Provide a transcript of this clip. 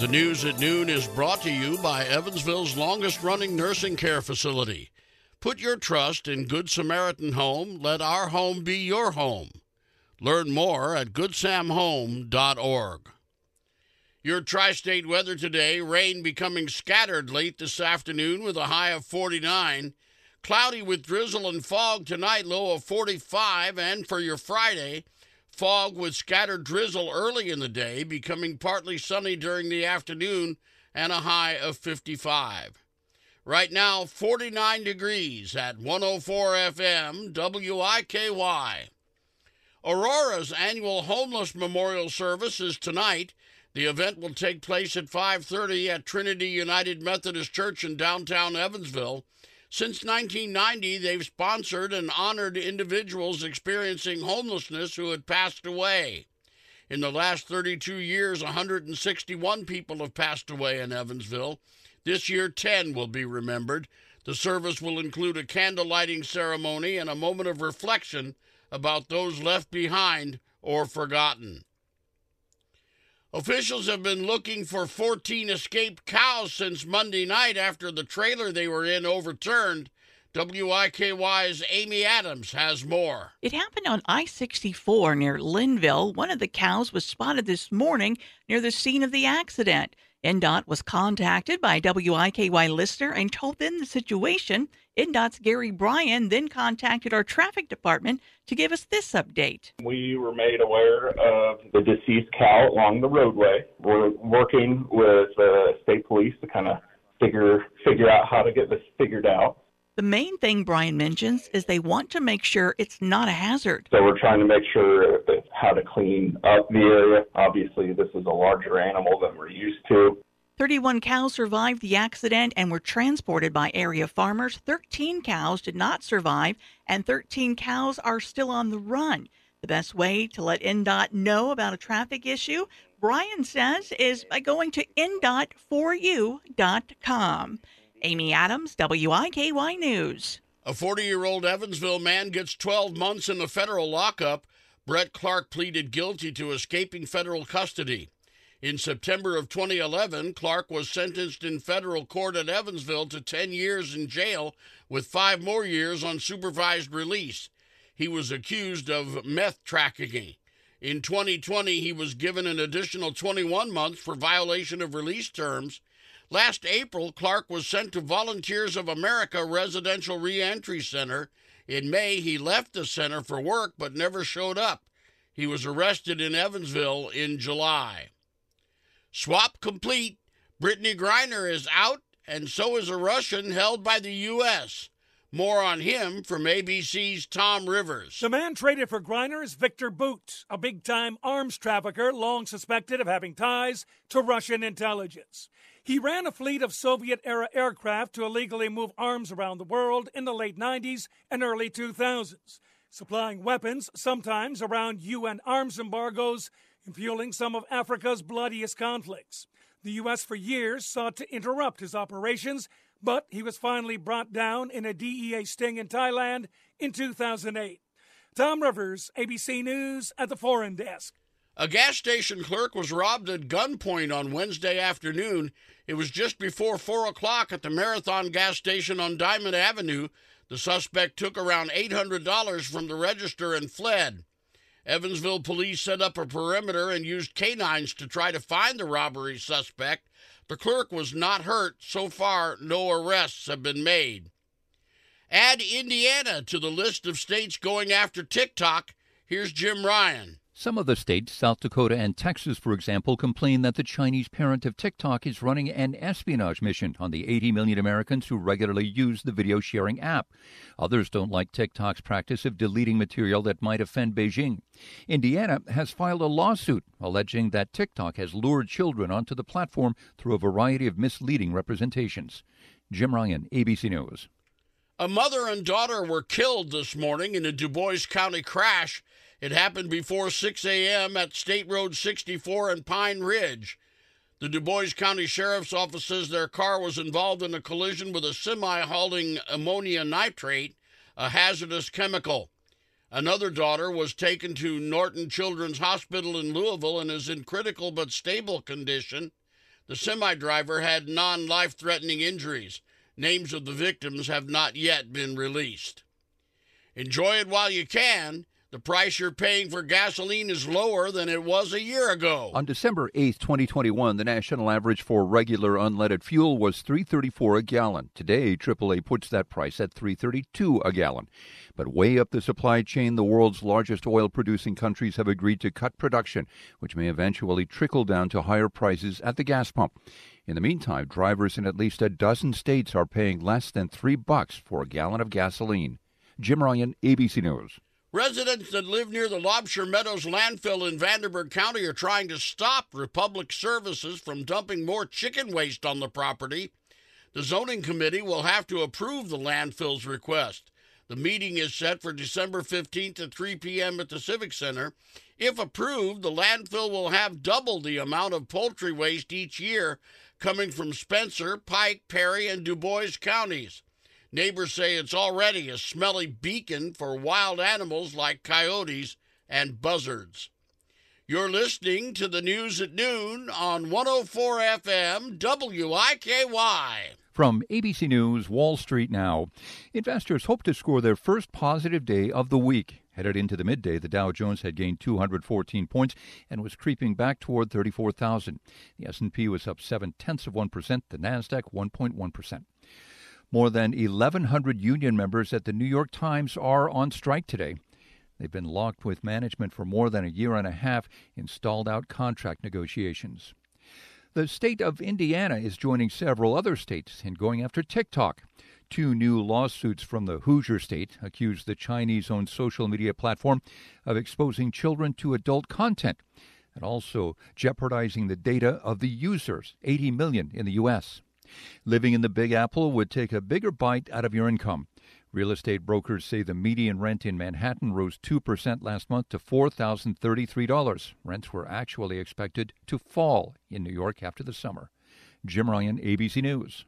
The news at noon is brought to you by Evansville's longest running nursing care facility. Put your trust in Good Samaritan Home. Let our home be your home. Learn more at goodsamhome.org. Your tri state weather today rain becoming scattered late this afternoon with a high of 49. Cloudy with drizzle and fog tonight, low of 45. And for your Friday, fog with scattered drizzle early in the day, becoming partly sunny during the afternoon, and a high of 55. Right now, 49 degrees at 104 FM WIKY. Aurora's annual homeless memorial service is tonight. The event will take place at 5:30 at Trinity United Methodist Church in downtown Evansville. Since 1990, they've sponsored and honored individuals experiencing homelessness who had passed away. In the last 32 years, 161 people have passed away in Evansville. This year, 10 will be remembered. The service will include a candle lighting ceremony and a moment of reflection about those left behind or forgotten. Officials have been looking for 14 escaped cows since Monday night after the trailer they were in overturned. WIKY's Amy Adams has more. It happened on I 64 near Lynnville. One of the cows was spotted this morning near the scene of the accident. INDOT was contacted by WIKY listener and told them the situation. INDOT's Gary Brian then contacted our traffic department to give us this update. We were made aware of the deceased cow along the roadway. We're working with uh, state police to kind of figure figure out how to get this figured out. The main thing Brian mentions is they want to make sure it's not a hazard. So we're trying to make sure that how to clean up the area. Obviously, this is a larger animal than we're used to. 31 cows survived the accident and were transported by area farmers. 13 cows did not survive, and 13 cows are still on the run. The best way to let INDOT know about a traffic issue, Brian says, is by going to indot4u.com. Amy Adams, WIKY News. A 40 year old Evansville man gets 12 months in the federal lockup. Brett Clark pleaded guilty to escaping federal custody. In September of 2011, Clark was sentenced in federal court at Evansville to 10 years in jail with five more years on supervised release. He was accused of meth trafficking. In 2020, he was given an additional 21 months for violation of release terms. Last April, Clark was sent to Volunteers of America Residential Reentry Center. In May, he left the center for work but never showed up. He was arrested in Evansville in July. Swap complete. Brittney Griner is out, and so is a Russian held by the U.S. More on him from ABC's Tom Rivers. The man traded for Griner is Viktor Bout, a big time arms trafficker long suspected of having ties to Russian intelligence. He ran a fleet of Soviet era aircraft to illegally move arms around the world in the late 90s and early 2000s, supplying weapons, sometimes around UN arms embargoes, and fueling some of Africa's bloodiest conflicts. The U.S. for years sought to interrupt his operations, but he was finally brought down in a DEA sting in Thailand in 2008. Tom Rivers, ABC News at the Foreign Desk. A gas station clerk was robbed at gunpoint on Wednesday afternoon. It was just before 4 o'clock at the Marathon gas station on Diamond Avenue. The suspect took around $800 from the register and fled. Evansville police set up a perimeter and used canines to try to find the robbery suspect. The clerk was not hurt. So far, no arrests have been made. Add Indiana to the list of states going after TikTok. Here's Jim Ryan. Some of the states, South Dakota and Texas, for example, complain that the Chinese parent of TikTok is running an espionage mission on the 80 million Americans who regularly use the video sharing app. Others don't like TikTok's practice of deleting material that might offend Beijing. Indiana has filed a lawsuit alleging that TikTok has lured children onto the platform through a variety of misleading representations. Jim Ryan, ABC News. A mother and daughter were killed this morning in a Dubois County crash it happened before 6 a.m. at State Road 64 and Pine Ridge. The Dubois County Sheriff's Office says their car was involved in a collision with a semi hauling ammonia nitrate, a hazardous chemical. Another daughter was taken to Norton Children's Hospital in Louisville and is in critical but stable condition. The semi driver had non life threatening injuries. Names of the victims have not yet been released. Enjoy it while you can. The price you're paying for gasoline is lower than it was a year ago. On December 8, 2021, the national average for regular unleaded fuel was 334 a gallon. Today, AAA puts that price at 332 a gallon. But way up the supply chain, the world's largest oil producing countries have agreed to cut production, which may eventually trickle down to higher prices at the gas pump. In the meantime, drivers in at least a dozen states are paying less than 3 bucks for a gallon of gasoline. Jim Ryan, ABC News. Residents that live near the Laubscher Meadows landfill in Vanderburgh County are trying to stop Republic Services from dumping more chicken waste on the property. The zoning committee will have to approve the landfill's request. The meeting is set for December 15th at 3 p.m. at the Civic Center. If approved, the landfill will have double the amount of poultry waste each year coming from Spencer, Pike, Perry, and Dubois counties. Neighbors say it's already a smelly beacon for wild animals like coyotes and buzzards. You're listening to the news at noon on 104 FM WIKY. From ABC News, Wall Street now. Investors hope to score their first positive day of the week. Headed into the midday, the Dow Jones had gained 214 points and was creeping back toward 34,000. The S&P was up 7 tenths of 1%, the Nasdaq 1.1%. More than 1,100 union members at the New York Times are on strike today. They've been locked with management for more than a year and a half in stalled out contract negotiations. The state of Indiana is joining several other states in going after TikTok. Two new lawsuits from the Hoosier state accuse the Chinese owned social media platform of exposing children to adult content and also jeopardizing the data of the users, 80 million in the U.S. Living in the Big Apple would take a bigger bite out of your income. Real estate brokers say the median rent in Manhattan rose 2% last month to $4,033. Rents were actually expected to fall in New York after the summer. Jim Ryan, ABC News.